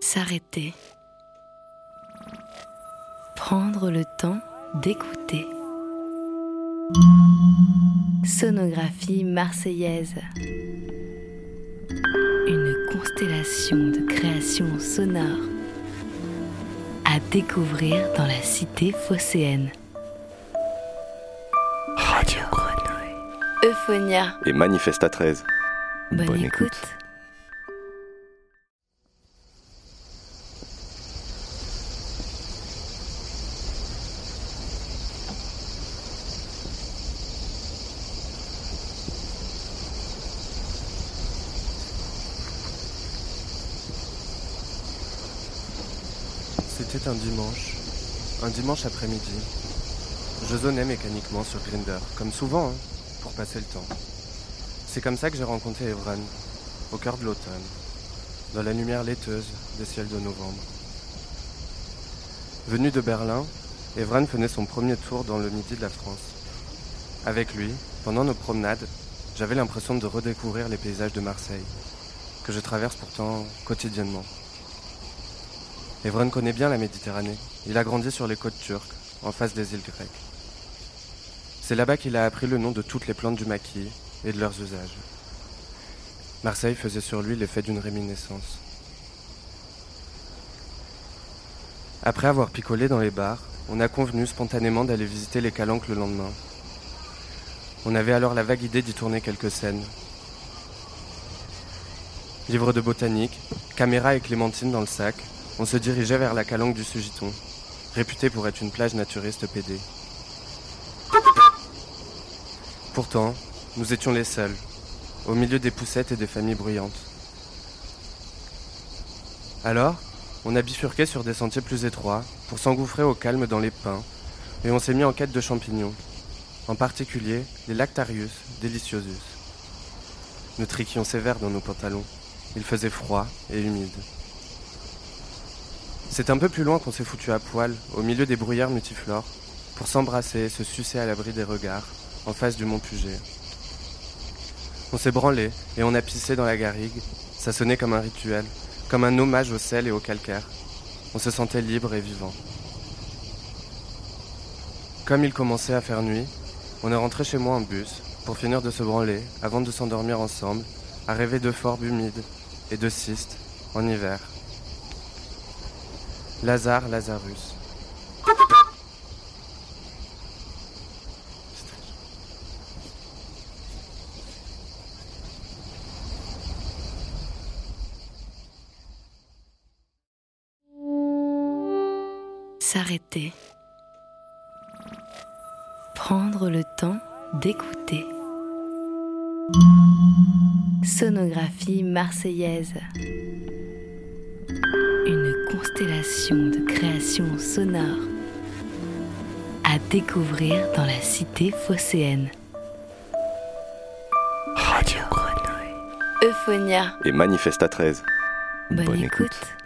S'arrêter. Prendre le temps d'écouter. Sonographie marseillaise. Une constellation de créations sonores à découvrir dans la cité phocéenne. Radio Grenouille. Euphonia. Et Manifesta 13. Bonne, écoute. C'était un dimanche, un dimanche après-midi. Je zonnais mécaniquement sur Grinder, comme souvent, hein, pour passer le temps. C'est comme ça que j'ai rencontré Evran, au cœur de l'automne, dans la lumière laiteuse des ciels de novembre. Venu de Berlin, Evran faisait son premier tour dans le midi de la France. Avec lui, pendant nos promenades, j'avais l'impression de redécouvrir les paysages de Marseille, que je traverse pourtant quotidiennement. Evron connaît bien la Méditerranée. Il a grandi sur les côtes turques, en face des îles grecques. C'est là-bas qu'il a appris le nom de toutes les plantes du maquis et de leurs usages. Marseille faisait sur lui l'effet d'une réminiscence. Après avoir picolé dans les bars, on a convenu spontanément d'aller visiter les calanques le lendemain. On avait alors la vague idée d'y tourner quelques scènes. Livre de botanique, caméra et clémentine dans le sac, on se dirigeait vers la calanque du Sugiton, réputée pour être une plage naturiste pédée. Pourtant, nous étions les seuls, au milieu des poussettes et des familles bruyantes. Alors, on a bifurqué sur des sentiers plus étroits pour s'engouffrer au calme dans les pins, et on s'est mis en quête de champignons, en particulier les Lactarius deliciosus. Nous triquions sévères dans nos pantalons. Il faisait froid et humide. C'est un peu plus loin qu'on s'est foutu à poil, au milieu des bruyères multiflores, pour s'embrasser, se sucer à l'abri des regards, en face du mont Puget. On s'est branlé et on a pissé dans la garrigue. Ça sonnait comme un rituel, comme un hommage au sel et au calcaire. On se sentait libre et vivant. Comme il commençait à faire nuit, on est rentré chez moi en bus pour finir de se branler avant de s'endormir ensemble, à rêver de forbes humides et de cystes en hiver. Lazare Lazarus. S'arrêter. Prendre le temps d'écouter. Sonographie marseillaise. Une constellation de créations sonores à découvrir dans la cité phocéenne. Radio Grenouille. Euphonia. Et Manifesta 13. Bonne, écoute.